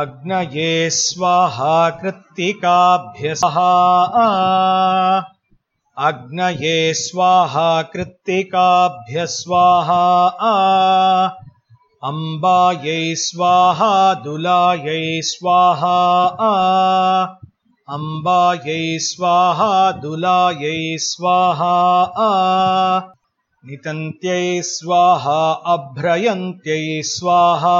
अग्नये स्वाहा कृत्तिकाभ्य अग्नये स्वाहा कृत्तिकाभ्य स्वाहा अम्बायै स्वाहा दुलायै स्वाहा। अम्बायै स्वाहा दुलायै स्वाहा। नितन्त्यै स्वाहा अभ्रयन्त्यै स्वाहा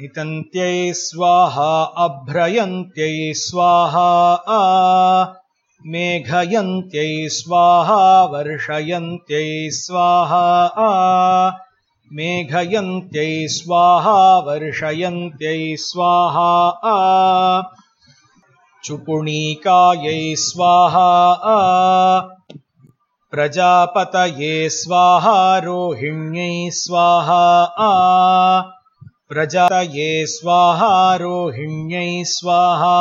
नितन्त्यै स्वाहा अभ्रयन्त्यै स्वाहा मेघयन्त्यै स्वाहा वर्षयन्त्यै स्वाहा मेघयन्त्यै स्वाहा वर्षयन्त्यै स्वाहा चुपुणीकायै स्वाहा प्रजापतये स्वाहा रोहिण्यै स्वाहा प्रजातये स्वाहा रोहिण्यै स्वाहा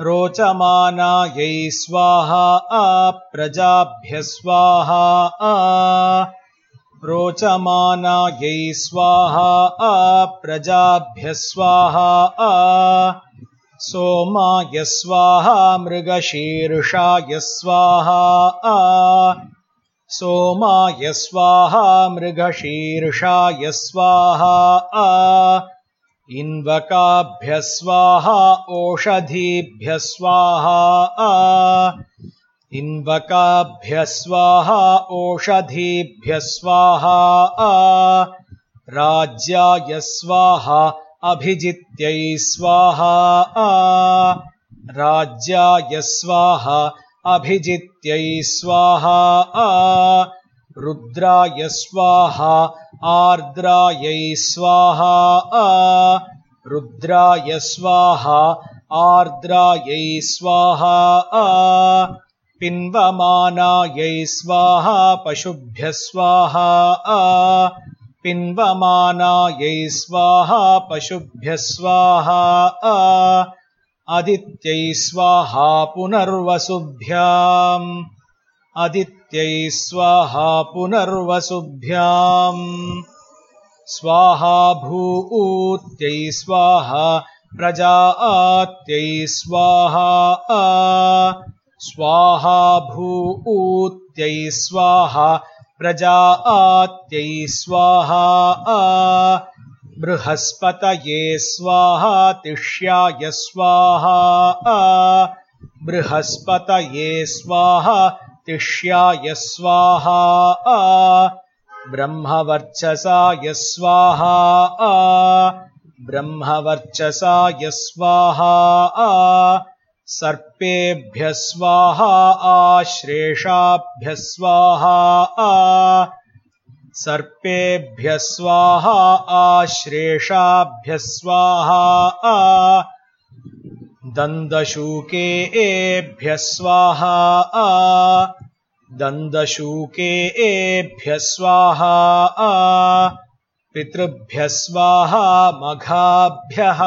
रोचमानायै स्वाहा प्रजाभ्य स्वाहा रोचमानायै स्वाहा प्रजाभ्य स्वाहा सोमाय स्वाहा मृगशीर्षाय स्वाहा सोमाय स्वाहा मृगशीर्षाय स्वाहा इन्वकाभ्य स्वाहा ओषधीभ्य स्वाहा इन्वकाभ्य स्वाहा ओषधीभ्य स्वाहा राज्याय स्वाहा अभिजित्यै स्वाहा राज्याय स्वाहा अभिजित्यै स्वाहा रुद्राय स्वाहा आर्द्रायै स्वाहा रुद्राय स्वाहा आर्द्रायै स्वाहा पिन्वमानायै स्वाहा पशुभ्य स्वाहा पिन्वमानायै स्वाहा पशुभ्य स्वाहा अदित्यै स्वाहा पुनर्वसुभ्याम्। अदित्यै स्वाहा पुनर्वसुभ्याम्। स्वाहा भूत्यै स्वाहा प्रजात्यै स्वाहा स्वाहा भूत्यै स्वाहा प्रजात्यै स्वाहा बृहस्पतये स्वाहा तिष्याय स्वाहा। बृहस्पतये स्वाहा तिष्याय स्वाहा। ब्रह्मवर्चसाय स्वाहा। ब्रह्मवर्चसाय स्वाहा। सर्पेभ्य स्वाहा आश्रेषाभ्य स्वाहा सर्पेभ्य स्वाहा आश्रेषाभ्य स्वाहा दन्दशूके एभ्य स्वाहा दन्दशूके एभ्य स्वाहा पितृभ्य स्वाहा मघाभ्यः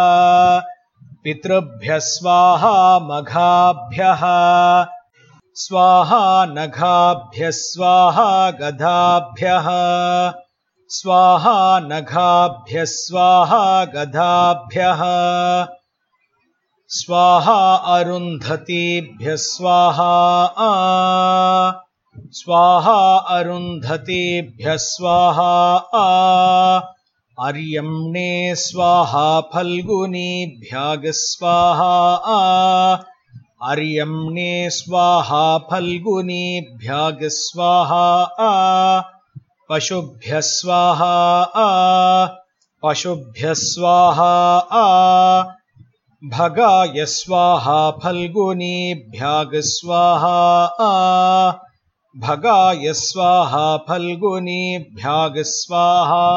पितृभ्य स्वाहा मघाभ्यः स्वाहा नघाभ्य स्वाहा गधाभ्यः। स्वाहा नघाभ्य स्वाहा गधाभ्यः। स्वाहा अरुन्धतीभ्य स्वाहा स्वाहा अरुन्धतीभ्य स्वाहा अर्यम्णे स्वाहा फल्गुनीभ्याग अर्यम्णे स्वाहा फल्गुनीभ्याग स्वाहा पशुभ्य स्वाहा पशुभ्य स्वाहा भगाय स्वाहा फल्गुनीभ्याग स्वाहा भगाय स्वाहा फल्गुनीभ्याग स्वाहा